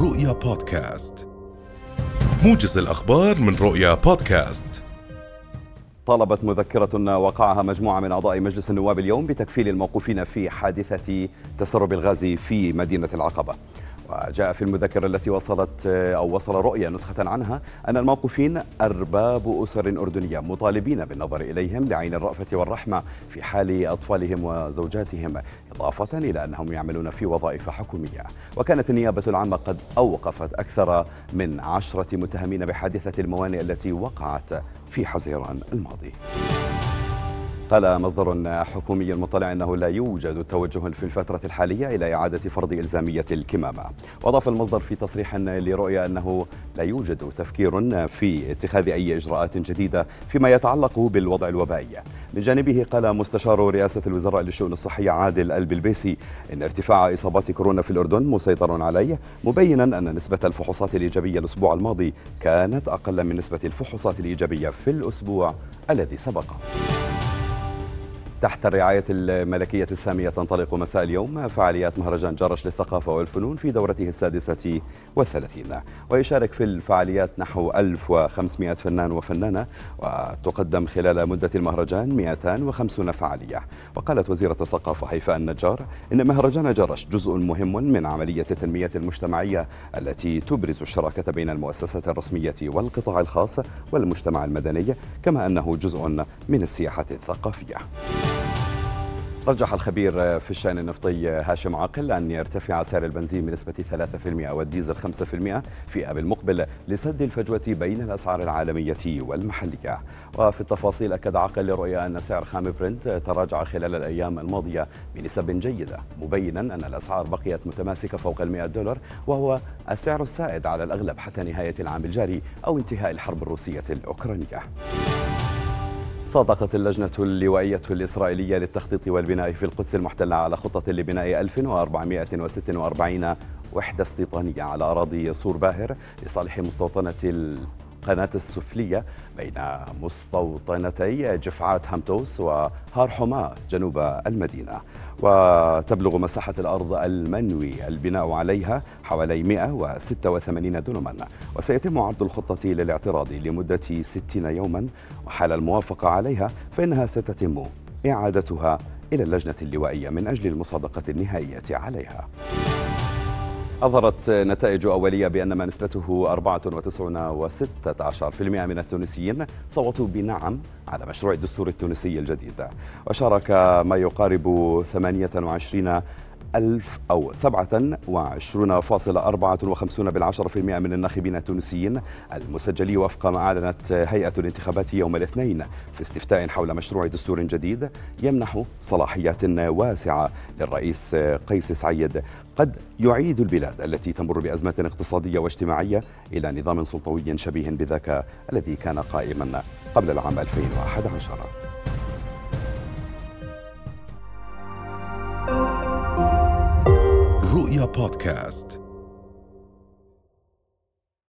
رؤيا بودكاست. موجز الأخبار من رؤيا بودكاست. طالبت مذكرة وقعها مجموعة من أعضاء مجلس النواب اليوم بتكفيل الموقوفين في حادثة تسرب الغاز في مدينة العقبة. وجاء في المذكرة التي وصلت أو وصل رؤية نسخة عنها أن الموقوفين أرباب أسر أردنية مطالبين بالنظر إليهم بعين الرأفة والرحمة في حال أطفالهم وزوجاتهم إضافة إلى أنهم يعملون في وظائف حكومية. وكانت النيابة العامة قد أوقفت أكثر من عشرة متهمين بحادثة الموانئ التي وقعت في حزيران الماضي. قال مصدر حكومي مطلع أنه لا يوجد توجه في الفترة الحالية إلى إعادة فرض إلزامية الكمامة. وأضاف المصدر في تصريح لرؤيا أنه لا يوجد تفكير في اتخاذ أي إجراءات جديدة فيما يتعلق بالوضع الوبائي. من جانبه قال مستشار رئاسة الوزراء للشؤون الصحية عادل البلبيسي إن ارتفاع إصابات كورونا في الأردن مسيطر عليه مبينا أن نسبة الفحوصات الإيجابية الأسبوع الماضي كانت أقل من نسبة الفحوصات الإيجابية في الأسبوع الذي سبقه تحت الرعاية الملكية السامية تنطلق مساء اليوم فعاليات مهرجان جرش للثقافة والفنون في دورته السادسة والثلاثين. ويشارك في الفعاليات نحو 1500 فنان وفنانة وتقدم خلال مدة المهرجان 250 فعالية. وقالت وزيرة الثقافة هيفاء النجار إن مهرجان جرش جزء مهم من عملية التنمية المجتمعية التي تبرز الشراكة بين المؤسسات الرسمية والقطاع الخاص والمجتمع المدني كما أنه جزء من السياحة الثقافية. رجح الخبير في الشأن النفطي هاشم عاقل أن يرتفع سعر البنزين بنسبة 3% والديزل 5% في أب المقبل لسد الفجوة بين الأسعار العالمية والمحلية. وفي التفاصيل أكد عاقل لرؤية أن سعر خام برنت تراجع خلال الأيام الماضية بنسب جيدة مبينا أن الأسعار بقيت متماسكة فوق ال 100 دولار وهو السعر السائد على الأغلب حتى نهاية العام الجاري أو انتهاء الحرب الروسية الأوكرانية. صادقت اللجنة اللوائية الإسرائيلية للتخطيط والبناء في القدس المحتلة على خطة لبناء 1446 وحدة استيطانية على أراضي سور باهر لصالح مستوطنة القناة السفلية بين مستوطنتي جفعات همتوس وهار حماة جنوب المدينة. وتبلغ مساحة الأرض المنوي البناء عليها حوالي 186 دونما. وسيتم عرض الخطة للاعتراض لمدة 60 يوما. وحال الموافقة عليها فإنها ستتم إعادتها إلى اللجنة اللوائية من أجل المصادقة النهائية عليها. أظهرت نتائج أولية بأن ما نسبته 94.16% من التونسيين صوتوا بنعم على مشروع الدستور التونسي الجديد. وشارك ما يقارب 28 ألف أو سبعة وعشرون فاصلة أربعة وخمسون بالعشرة في المئة من الناخبين التونسيين المسجلين وفق ما أعلنت هيئة الانتخابات يوم الاثنين في استفتاء حول مشروع دستور جديد يمنح صلاحيات واسعة للرئيس قيس سعيد. قد يعيد البلاد التي تمر بأزمة اقتصادية واجتماعية إلى نظام سلطوي شبيه بذاك الذي كان قائما قبل العام 2011 رؤيا بودكاست